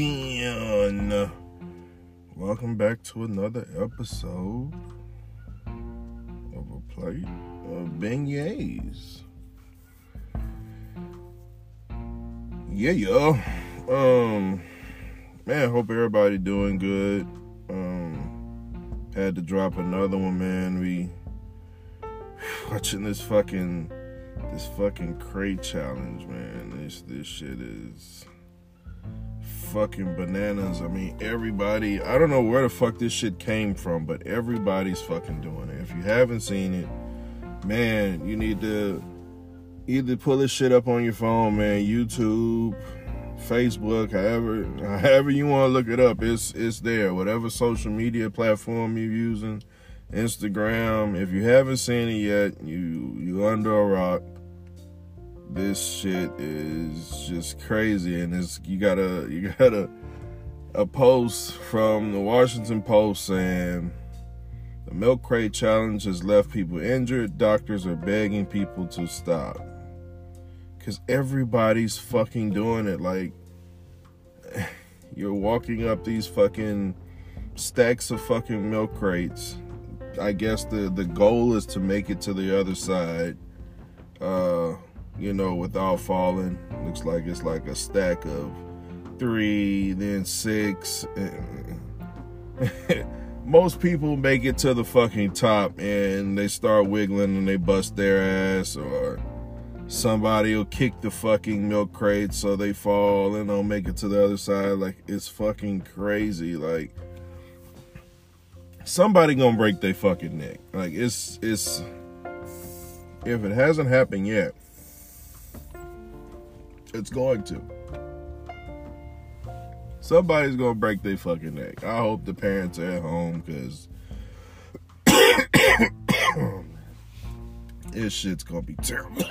and welcome back to another episode of a plate of beignets. Yeah, yo. Um, man, hope everybody doing good. Um, had to drop another one, man. We watching this fucking this fucking crate challenge, man. This this shit is fucking bananas. I mean, everybody, I don't know where the fuck this shit came from, but everybody's fucking doing it. If you haven't seen it, man, you need to either pull this shit up on your phone, man, YouTube, Facebook, however however you want to look it up, it's it's there. Whatever social media platform you're using, Instagram. If you haven't seen it yet, you you under a rock this shit is just crazy and it's you gotta you got a post from the Washington Post saying the milk crate challenge has left people injured. Doctors are begging people to stop. Cause everybody's fucking doing it. Like you're walking up these fucking stacks of fucking milk crates. I guess the the goal is to make it to the other side. Uh you know, without falling. Looks like it's like a stack of three, then six. Most people make it to the fucking top and they start wiggling and they bust their ass, or somebody will kick the fucking milk crate so they fall and don't make it to the other side. Like, it's fucking crazy. Like, somebody gonna break their fucking neck. Like, it's, it's, if it hasn't happened yet, it's going to. Somebody's gonna break their fucking neck. I hope the parents are at home because this shit's gonna be terrible.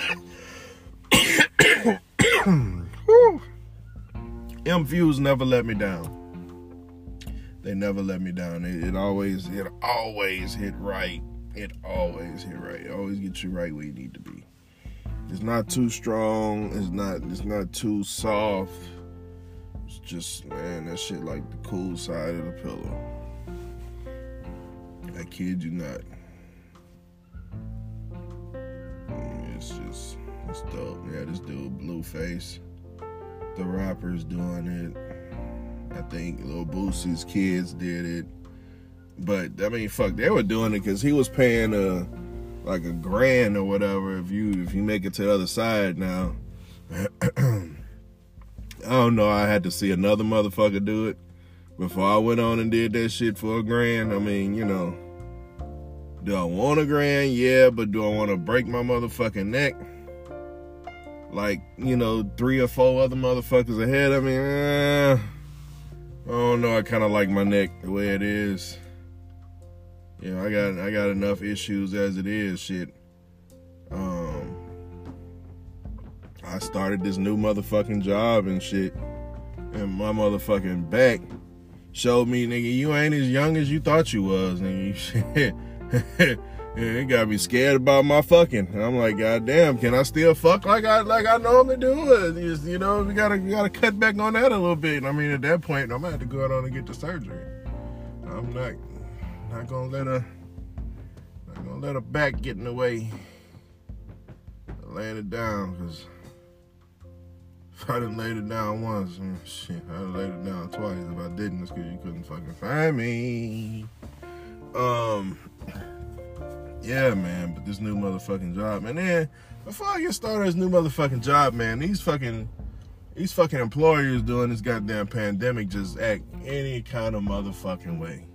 M Fuse never let me down. They never let me down. It, it always, it always hit right. It always hit right. It always gets you right where you need to be. It's not too strong. It's not. It's not too soft. It's just man, that shit like the cool side of the pillow. I kid you not. Mm, it's just it's dope. Yeah, this dude Blueface, the rapper's doing it. I think Lil Boosie's kids did it. But I mean, fuck, they were doing it because he was paying a. Like a grand or whatever if you if you make it to the other side now. I don't know. I had to see another motherfucker do it before I went on and did that shit for a grand. I mean, you know, do I want a grand? Yeah, but do I want to break my motherfucking neck? Like, you know, three or four other motherfuckers ahead of me. Eh, I don't know. I kind of like my neck the way it is. You know, I got I got enough issues as it is. Shit. Um, I started this new motherfucking job and shit, and my motherfucking back showed me, nigga, you ain't as young as you thought you was, nigga. It got me scared about my fucking. And I'm like, God damn, can I still fuck like I like I normally do? Just, you know, we gotta we gotta cut back on that a little bit. I mean, at that point, I'm gonna have to go out on and get the surgery. I'm not not gonna let her not gonna let her back get in the way. Laying it down, cause if I didn't lay it down once, mm, shit, I'd have laid it down twice. If I didn't, it's cause you couldn't fucking find me. Um yeah, man, but this new motherfucking job. And then before I get started this new motherfucking job, man, these fucking these fucking employers doing this goddamn pandemic just act any kind of motherfucking way.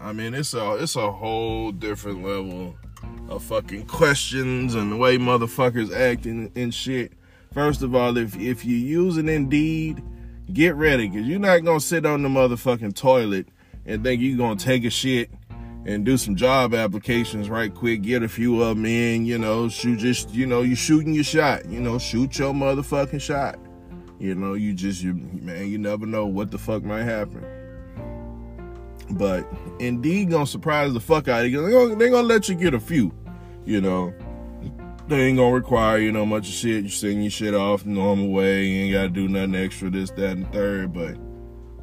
I mean, it's a it's a whole different level of fucking questions and the way motherfuckers act and, shit. First of all, if if you're using Indeed, get ready, cause you're not gonna sit on the motherfucking toilet and think you're gonna take a shit and do some job applications right quick, get a few of them in, you know, shoot just, you know, you shooting your shot, you know, shoot your motherfucking shot. You know, you just, you, man, you never know what the fuck might happen. But Indeed gonna surprise the fuck out of you. They're gonna, they gonna let you get a few, you know. They ain't gonna require you know much shit. You send your shit off the normal way. You ain't gotta do nothing extra, this, that, and third. But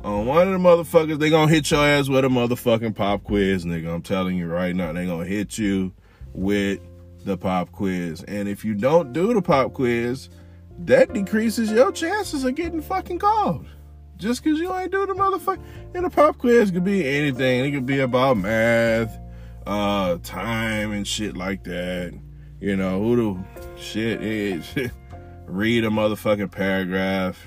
on one of the motherfuckers, they gonna hit your ass with a motherfucking pop quiz, nigga. I'm telling you right now, they gonna hit you with the pop quiz. And if you don't do the pop quiz, that decreases your chances of getting fucking called. Just cause you ain't doing the motherfucker. And the pop quiz could be anything. It could be about math, uh, time and shit like that. You know, who the shit is read a motherfucking paragraph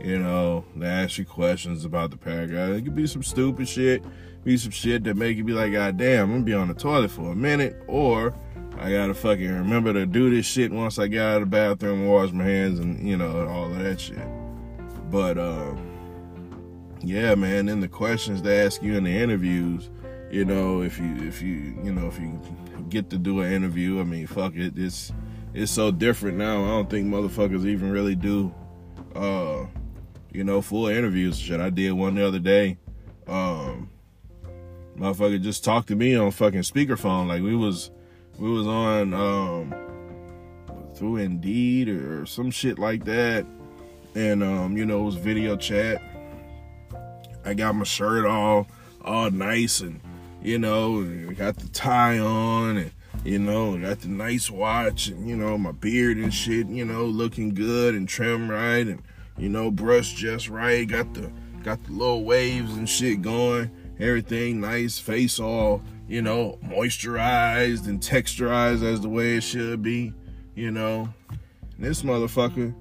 you know, they ask you questions about the paragraph. It could be some stupid shit, be some shit that make you be like, God damn, I'm gonna be on the toilet for a minute, or I gotta fucking remember to do this shit once I get out of the bathroom wash my hands and you know, all of that shit. But uh, yeah, man, then the questions they ask you in the interviews, you know, if you if you you know, if you get to do an interview, I mean, fuck it, it's it's so different now. I don't think motherfuckers even really do uh you know, full interviews. Shit, I did one the other day. Um, motherfucker just talked to me on fucking speakerphone. Like we was, we was on um through Indeed or some shit like that, and um, you know, it was video chat. I got my shirt all all nice and you know, got the tie on and you know, got the nice watch and you know, my beard and shit, you know, looking good and trim right and you know, brushed just right, got the got the little waves and shit going, everything nice, face all, you know, moisturized and texturized as the way it should be, you know. And this motherfucker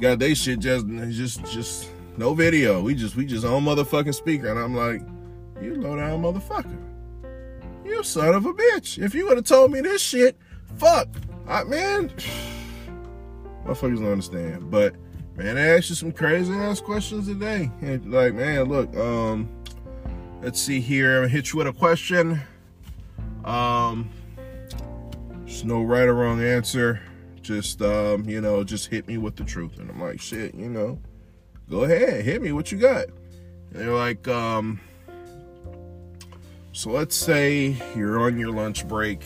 got they shit just just just no video. We just we just on motherfucking speaker and I'm like, you low down motherfucker. You son of a bitch. If you would have told me this shit, fuck. I man motherfuckers don't understand. But man, I asked you some crazy ass questions today. And like, man, look, um, let's see here. I'm gonna hit you with a question. Um, there's no right or wrong answer. Just, um, you know, just hit me with the truth. And I'm like, shit, you know, go ahead, hit me. What you got? And they're like, um, so let's say you're on your lunch break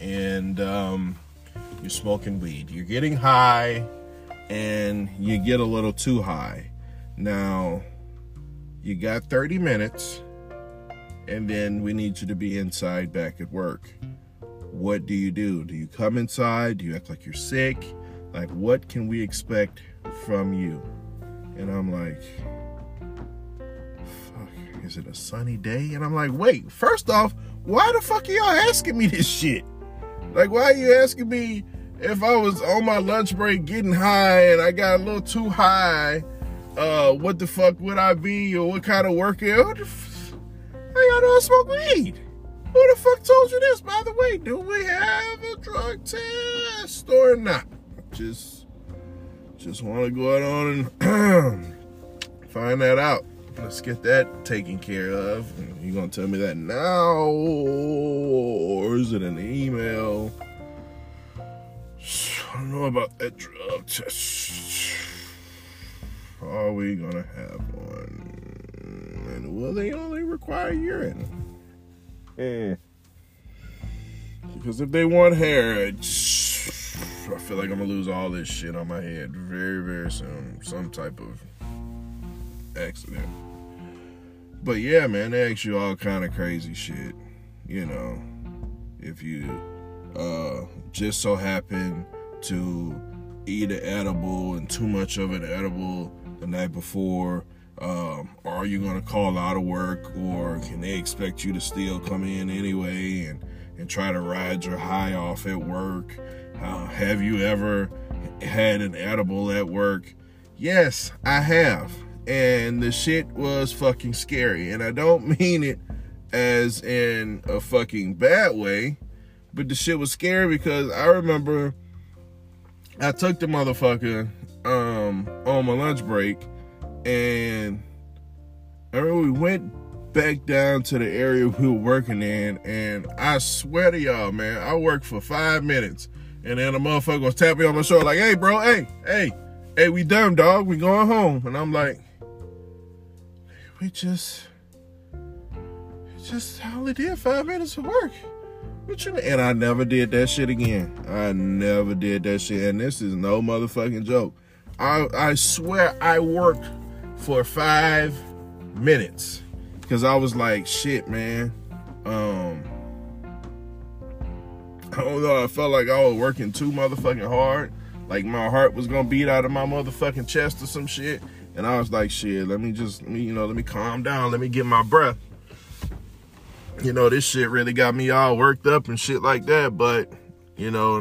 and um, you're smoking weed. You're getting high and you get a little too high. Now, you got 30 minutes, and then we need you to be inside back at work. What do you do? Do you come inside? Do you act like you're sick? Like, what can we expect from you? And I'm like, fuck, is it a sunny day? And I'm like, wait, first off, why the fuck are y'all asking me this shit? Like, why are you asking me if I was on my lunch break getting high and I got a little too high, uh, what the fuck would I be or what kind of workout? What the f- I smoke weed. Who the fuck told you this? By the way, do we have a drug test or not? Just, just want to go out on and find that out. Let's get that taken care of. You gonna tell me that now, or is it an email? I don't know about that drug test. Are we gonna have one? And will they only require urine? Eh. Because if they want hair, I feel like I'm gonna lose all this shit on my head very, very soon. Some type of accident. But yeah, man, they ask you all kind of crazy shit. You know, if you uh, just so happen to eat an edible and too much of an edible the night before? Um, are you to call out of work or can they expect you to still come in anyway and, and try to ride your high off at work? Uh, have you ever had an edible at work? Yes, I have. And the shit was fucking scary. And I don't mean it as in a fucking bad way. But the shit was scary because I remember I took the motherfucker um, on my lunch break and I remember we went back down to the area we were working in and I swear to y'all, man, I worked for five minutes and then the motherfucker was tapping on my shoulder like, hey, bro, hey, hey, hey, we done, dog. We going home. And I'm like, we just, just, only did five minutes of work. What you mean? And I never did that shit again. I never did that shit. And this is no motherfucking joke. I I swear I worked for five minutes because I was like, shit, man. Um, I don't know. I felt like I was working too motherfucking hard. Like my heart was gonna beat out of my motherfucking chest or some shit. And I was like, shit, let me just, let me, you know, let me calm down. Let me get my breath. You know, this shit really got me all worked up and shit like that. But, you know,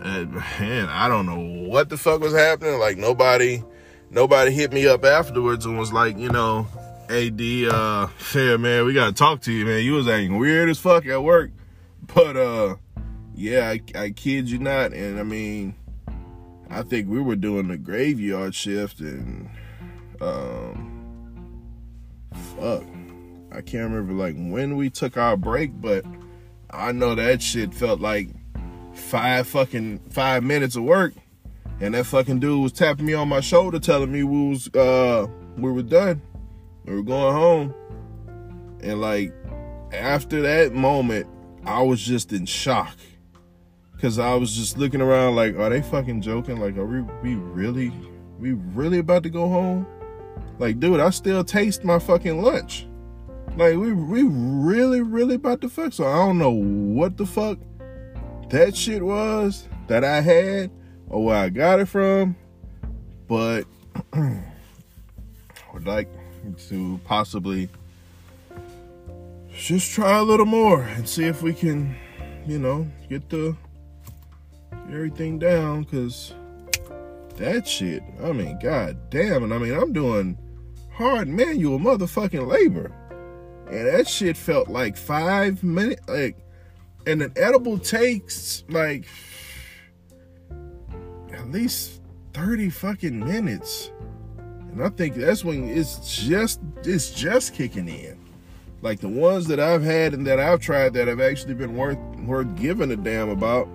and, man, I don't know what the fuck was happening. Like nobody, nobody hit me up afterwards and was like, you know, AD, uh, yeah, man, we gotta talk to you, man. You was acting weird as fuck at work. But uh, yeah, I, I kid you not. And I mean, I think we were doing the graveyard shift and um fuck. I can't remember like when we took our break, but I know that shit felt like five fucking five minutes of work. And that fucking dude was tapping me on my shoulder telling me we was uh we were done. We were going home. And like after that moment, I was just in shock. Cause I was just looking around like, are they fucking joking? Like, are we we really we really about to go home? Like, dude, I still taste my fucking lunch. Like, we we really, really about to fuck. So I don't know what the fuck that shit was that I had or where I got it from. But I would like to possibly just try a little more and see if we can, you know, get the everything down because that shit, I mean, god damn it. I mean, I'm doing hard manual motherfucking labor. And that shit felt like five minutes, like, and an edible takes like at least 30 fucking minutes. And I think that's when it's just, it's just kicking in. Like the ones that I've had and that I've tried that have actually been worth, worth giving a damn about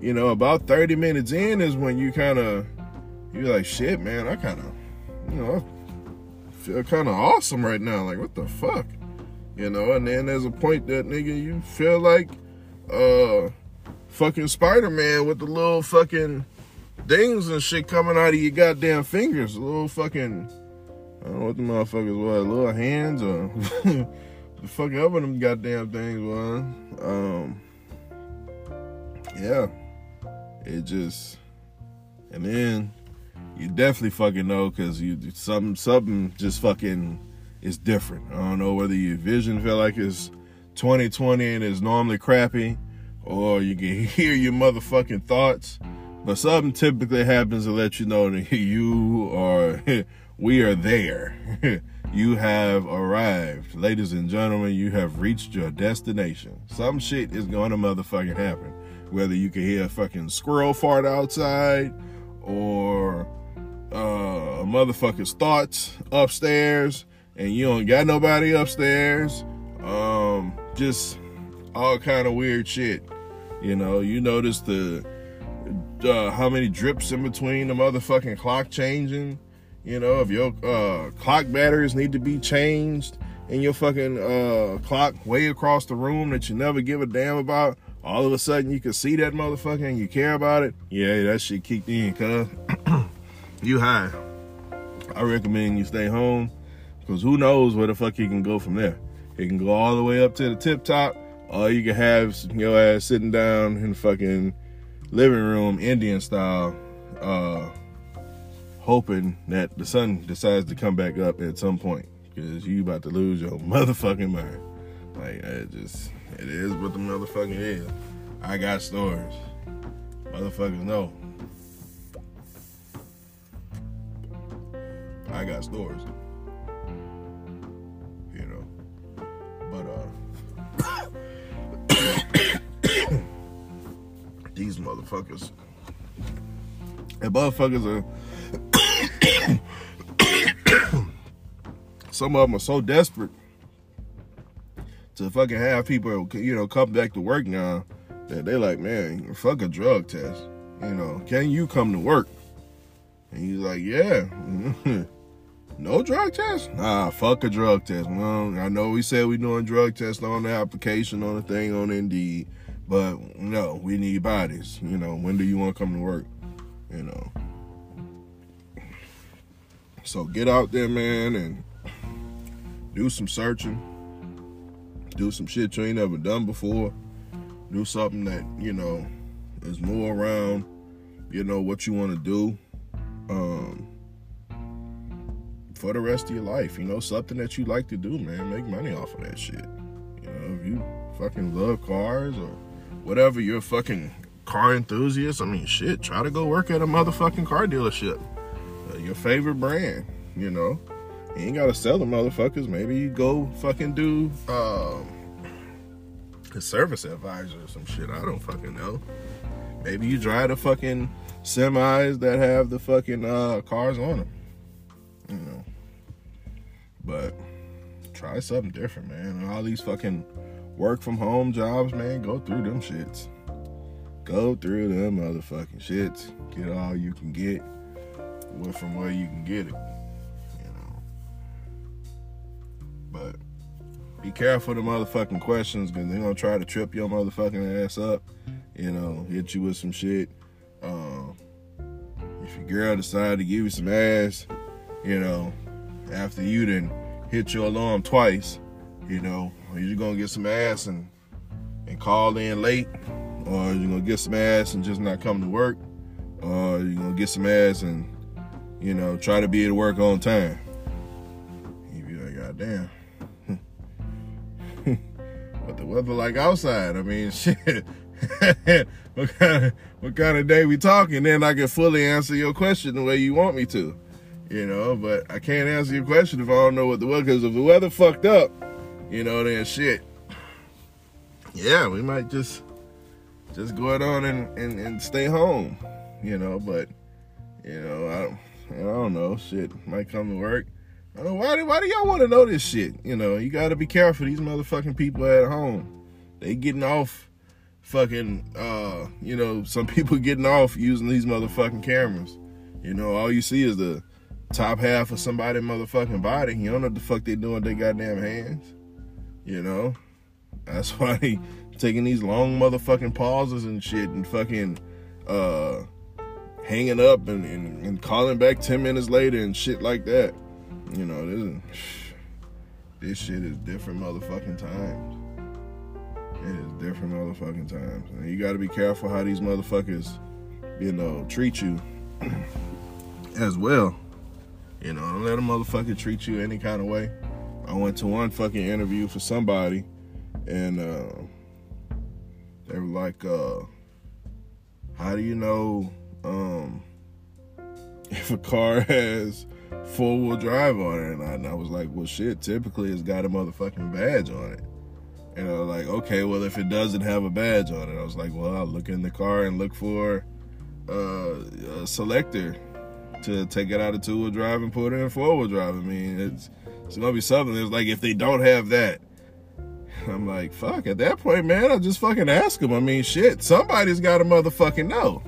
you know, about 30 minutes in is when you kind of, you're like, shit, man, I kind of, you know, I feel kind of awesome right now. Like, what the fuck? You know, and then there's a point that, nigga, you feel like, uh, fucking Spider-Man with the little fucking things and shit coming out of your goddamn fingers. Little fucking, I don't know what the motherfuckers was, little hands or the fuck ever them goddamn things was. Um, yeah it just and then you definitely fucking know because you something something just fucking is different. I don't know whether your vision feel like it's 2020 and it's normally crappy, or you can hear your motherfucking thoughts. But something typically happens to let you know that you are we are there. You have arrived. Ladies and gentlemen, you have reached your destination. Some shit is gonna motherfucking happen whether you can hear a fucking squirrel fart outside or uh, a motherfucker's thoughts upstairs and you don't got nobody upstairs. Um, just all kind of weird shit. You know, you notice the uh, how many drips in between the motherfucking clock changing. You know, if your uh, clock batteries need to be changed in your fucking uh, clock way across the room that you never give a damn about all of a sudden you can see that motherfucker and you care about it, yeah, that shit kicked in, cuz. you high. I recommend you stay home because who knows where the fuck you can go from there. It can go all the way up to the tip top, or you can have your ass sitting down in the fucking living room, Indian style, uh, hoping that the sun decides to come back up at some point because you about to lose your motherfucking mind. Like, I just it is what the motherfucking is. I got stories. Motherfuckers know. I got stories. You know. But uh these motherfuckers. And motherfuckers are some of them are so desperate to fucking have people, you know, come back to work now that they like, man, fuck a drug test. You know, can you come to work? And he's like, yeah. no drug test? Nah, fuck a drug test. Well, I know we said we doing drug tests on the application, on the thing, on Indeed, but no, we need bodies. You know, when do you want to come to work? You know. So get out there, man, and do some searching, do some shit you ain't never done before, do something that, you know, is more around, you know, what you want to do. Um, for the rest of your life, you know, something that you like to do, man. Make money off of that shit. You know, if you fucking love cars or whatever, you're a fucking car enthusiast. I mean, shit, try to go work at a motherfucking car dealership. Your favorite brand, you know. You ain't gotta sell the motherfuckers. Maybe you go fucking do um, a service advisor or some shit. I don't fucking know. Maybe you drive the fucking semis that have the fucking uh, cars on them. You know. But try something different, man. And all these fucking work from home jobs, man, go through them shits. Go through them motherfucking shits. Get all you can get from where you can get it. You know. But be careful the motherfucking questions because they're gonna try to trip your motherfucking ass up. You know, hit you with some shit. Um, if your girl decide to give you some ass, you know, after you didn't hit your alarm twice, you know, you're you gonna get some ass and and call in late, or you're gonna get some ass and just not come to work, or you gonna get some ass and you know try to be at work on time. You be like, God damn. what the weather like outside? I mean, shit. what kind of what kind of day we talking? Then I can fully answer your question the way you want me to, you know. But I can't answer your question if I don't know what the weather. Because if the weather fucked up, you know, then shit. Yeah, we might just just go it on and, and, and stay home, you know. But you know, I I don't know. Shit might come to work I don't why. Why do y'all want to know this shit? You know, you got to be careful. These motherfucking people at home, they getting off, fucking. uh, You know, some people getting off using these motherfucking cameras. You know, all you see is the top half of somebody motherfucking body. You don't know what the fuck they doing with their goddamn hands. You know, that's why they taking these long motherfucking pauses and shit and fucking uh hanging up and, and, and calling back 10 minutes later and shit like that. You know, this this shit is different motherfucking times. It is different motherfucking times. And you gotta be careful how these motherfuckers, you know, treat you as well. You know, don't let a motherfucker treat you any kind of way. I went to one fucking interview for somebody and uh, they were like, uh, how do you know um, if a car has four wheel drive on it. And I, and I, was like, well, shit, typically it's got a motherfucking badge on it. And I was like, okay, well, if it doesn't have a badge on it, I was like, well, I'll look in the car and look for uh, a selector to take it out of two wheel drive and put it in four wheel drive. I mean, it's, it's gonna be something. It's like if they don't have that, I'm like, fuck. At that point, man, I'll just fucking ask them. I mean, shit, somebody's got to motherfucking know.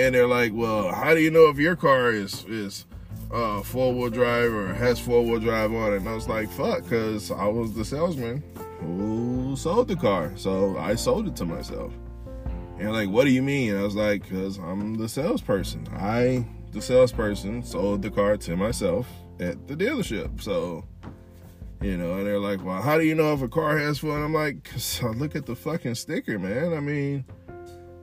And they're like, well, how do you know if your car is is uh, four wheel drive or has four wheel drive on it. And I was like, fuck, because I was the salesman who sold the car. So I sold it to myself. And like, what do you mean? I was like, because I'm the salesperson. I, the salesperson, sold the car to myself at the dealership. So, you know, and they're like, well, how do you know if a car has four? And I'm like, cause I look at the fucking sticker, man. I mean,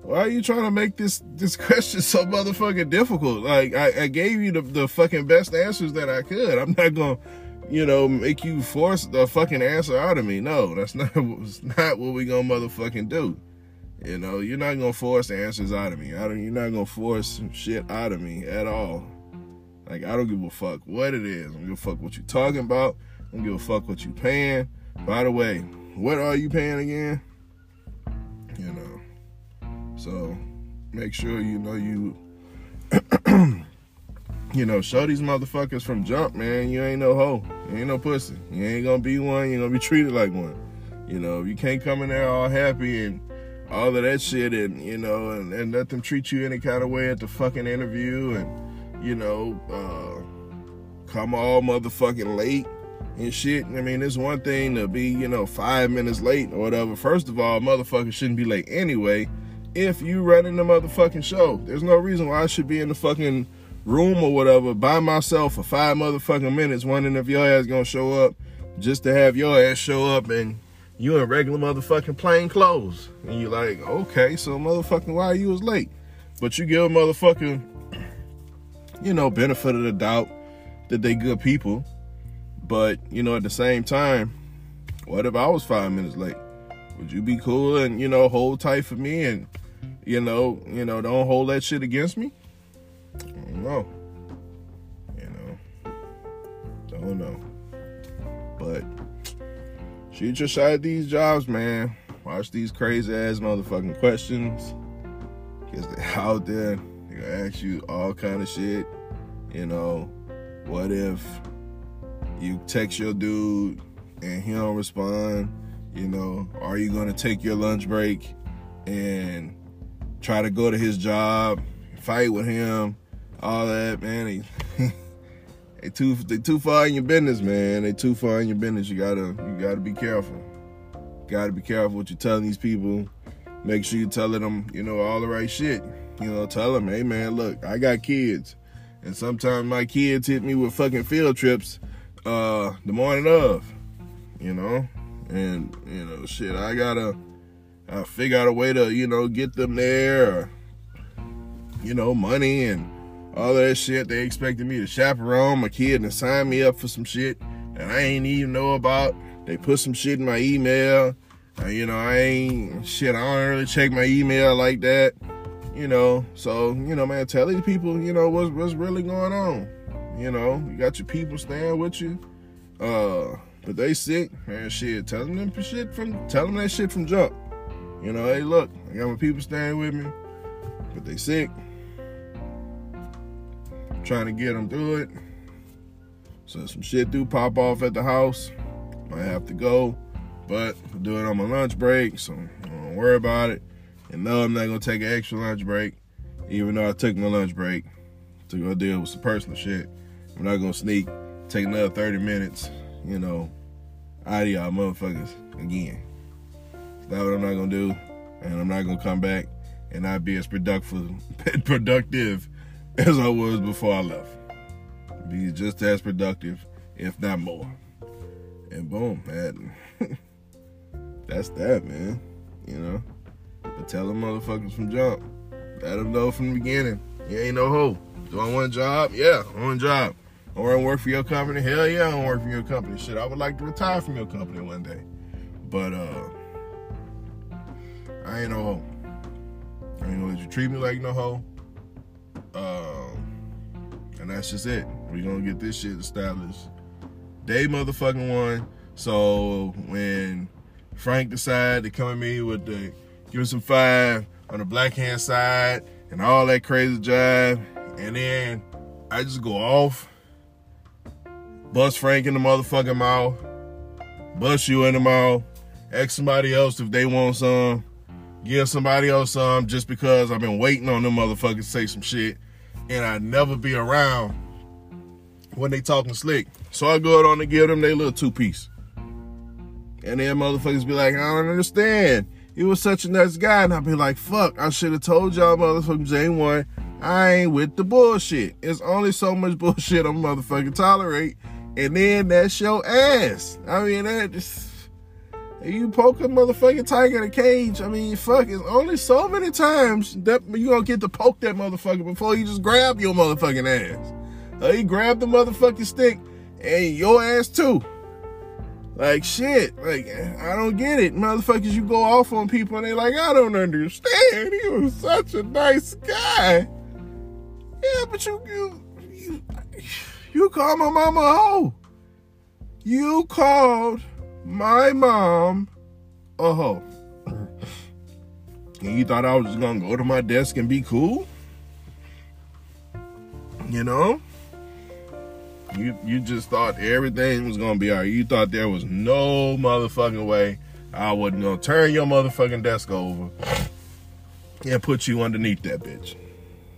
why are you trying to make this this question so motherfucking difficult? Like I, I gave you the, the fucking best answers that I could. I'm not gonna, you know, make you force the fucking answer out of me. No, that's not that's not what we gonna motherfucking do. You know, you're not gonna force answers out of me. I don't, you're not gonna force shit out of me at all. Like I don't give a fuck what it is. I don't give a fuck what you're talking about. I don't give a fuck what you're paying. By the way, what are you paying again? So make sure you know you you know, show these motherfuckers from jump, man. You ain't no hoe. You ain't no pussy. You ain't gonna be one. You're gonna be treated like one. You know, you can't come in there all happy and all of that shit and, you know, and, and let them treat you any kind of way at the fucking interview and, you know, uh, come all motherfucking late and shit. I mean, it's one thing to be, you know, five minutes late or whatever. First of all, motherfuckers shouldn't be late anyway if you running the motherfucking show. There's no reason why I should be in the fucking room or whatever by myself for five motherfucking minutes, wondering if your ass gonna show up just to have your ass show up and you in regular motherfucking plain clothes. And you like, okay, so motherfucking why you was late? But you give a motherfucking, you know, benefit of the doubt that they good people. But, you know, at the same time, what if I was five minutes late? Would you be cool and, you know, hold tight for me and, you know, you know, don't hold that shit against me? I don't know. You know. Don't know. But shoot your shot at these jobs, man. Watch these crazy ass motherfucking questions. Cause they're out there. They're gonna ask you all kind of shit. You know, what if you text your dude and he don't respond? You know, are you gonna take your lunch break and try to go to his job, fight with him, all that, man? They, they too they too far in your business, man. They too far in your business. You gotta you gotta be careful. Gotta be careful what you're telling these people. Make sure you're telling them, you know, all the right shit. You know, tell them, hey man, look, I got kids. And sometimes my kids hit me with fucking field trips uh the morning of. You know? And, you know, shit, I gotta I figure out a way to, you know, get them there or, you know, money and all that shit. They expected me to chaperone my kid and sign me up for some shit that I ain't even know about. They put some shit in my email. Uh, you know, I ain't shit. I don't really check my email like that. You know, so you know, man, tell these people, you know, what's what's really going on. You know, you got your people staying with you. Uh, but they sick, man. Shit, tell them shit from tell them that shit from jump. You know, hey, look, I got my people staying with me, but they sick. I'm trying to get them through it. So some shit do pop off at the house. Might have to go, but I'll do it on my lunch break, so don't worry about it. And no, I'm not gonna take an extra lunch break, even though I took my lunch break to go deal with some personal shit. I'm not gonna sneak, take another 30 minutes, you know, out of y'all motherfuckers again. That's what I'm not gonna do, and I'm not gonna come back and not be as productive, productive as I was before I left. Be just as productive, if not more. And boom, man. That's that, man. You know. But tell them motherfuckers from jump. Let them know from the beginning. You ain't no hoe. Do I want a job? Yeah, I want a job. I want to work for your company? Hell yeah, I want to work for your company. Shit, I would like to retire from your company one day. But uh I ain't no hoe. I ain't gonna let you treat me like no hoe. Um, and that's just it. we gonna get this shit established. Day motherfucking one. So when Frank decided to come at me with the give him some five on the black hand side and all that crazy jive, and then I just go off, bust Frank in the motherfucking mouth, bust you in the mouth, ask somebody else if they want some, give somebody else some just because I've been waiting on them motherfuckers to say some shit and I never be around when they talking slick. So I go out on to give them their little two piece. And then motherfuckers be like, I don't understand. He was such a nice guy. And I'd be like, fuck, I should have told y'all motherfuckers J1, I ain't with the bullshit. It's only so much bullshit I'm motherfucking tolerate. And then that's your ass. I mean, that just you poke a motherfucking tiger in a cage, I mean, fuck, it's only so many times that you gonna get to poke that motherfucker before you just grab your motherfucking ass. Uh, you grab the motherfucking stick and your ass too. Like shit, like I don't get it. Motherfuckers, you go off on people and they like, I don't understand. He was such a nice guy. Yeah, but you you, you call my mama a hoe. You called my mom a hoe. And you thought I was just gonna go to my desk and be cool? You know? You you just thought everything was gonna be alright. You thought there was no motherfucking way I wasn't gonna turn your motherfucking desk over and put you underneath that bitch.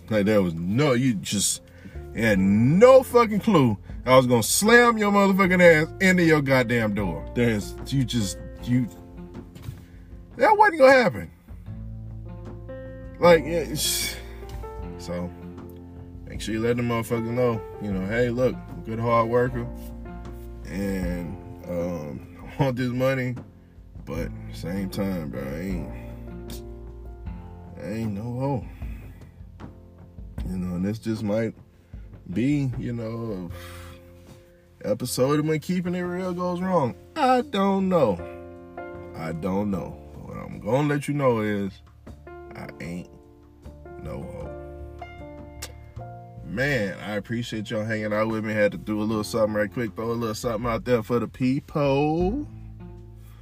Like there was no you just had no fucking clue I was gonna slam your motherfucking ass into your goddamn door. There's you just you that wasn't gonna happen. Like so make sure you let the motherfucker know, you know, hey look, good hard worker. And Um, I want this money, but same time, bro, I ain't, I ain't no hoe. You know, and this just might be, you know, episode when keeping it real goes wrong. I don't know. I don't know. What I'm gonna let you know is I ain't no hoe. Man, I appreciate y'all hanging out with me. Had to do a little something right quick, throw a little something out there for the people.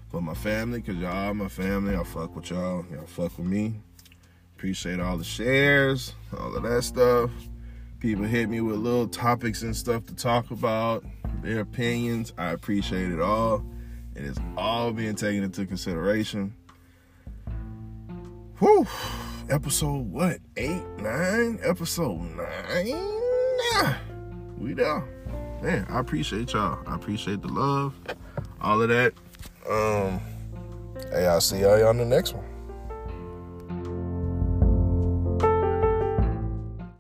For my family, cause y'all my family. I fuck with y'all. Y'all fuck with me. Appreciate all the shares, all of that stuff. People hit me with little topics and stuff to talk about, their opinions. I appreciate it all. It is all being taken into consideration. Whew. Episode what? Eight, nine? Episode nine? We there. Man, I appreciate y'all. I appreciate the love. All of that. Um, hey, I'll see y'all on the next one.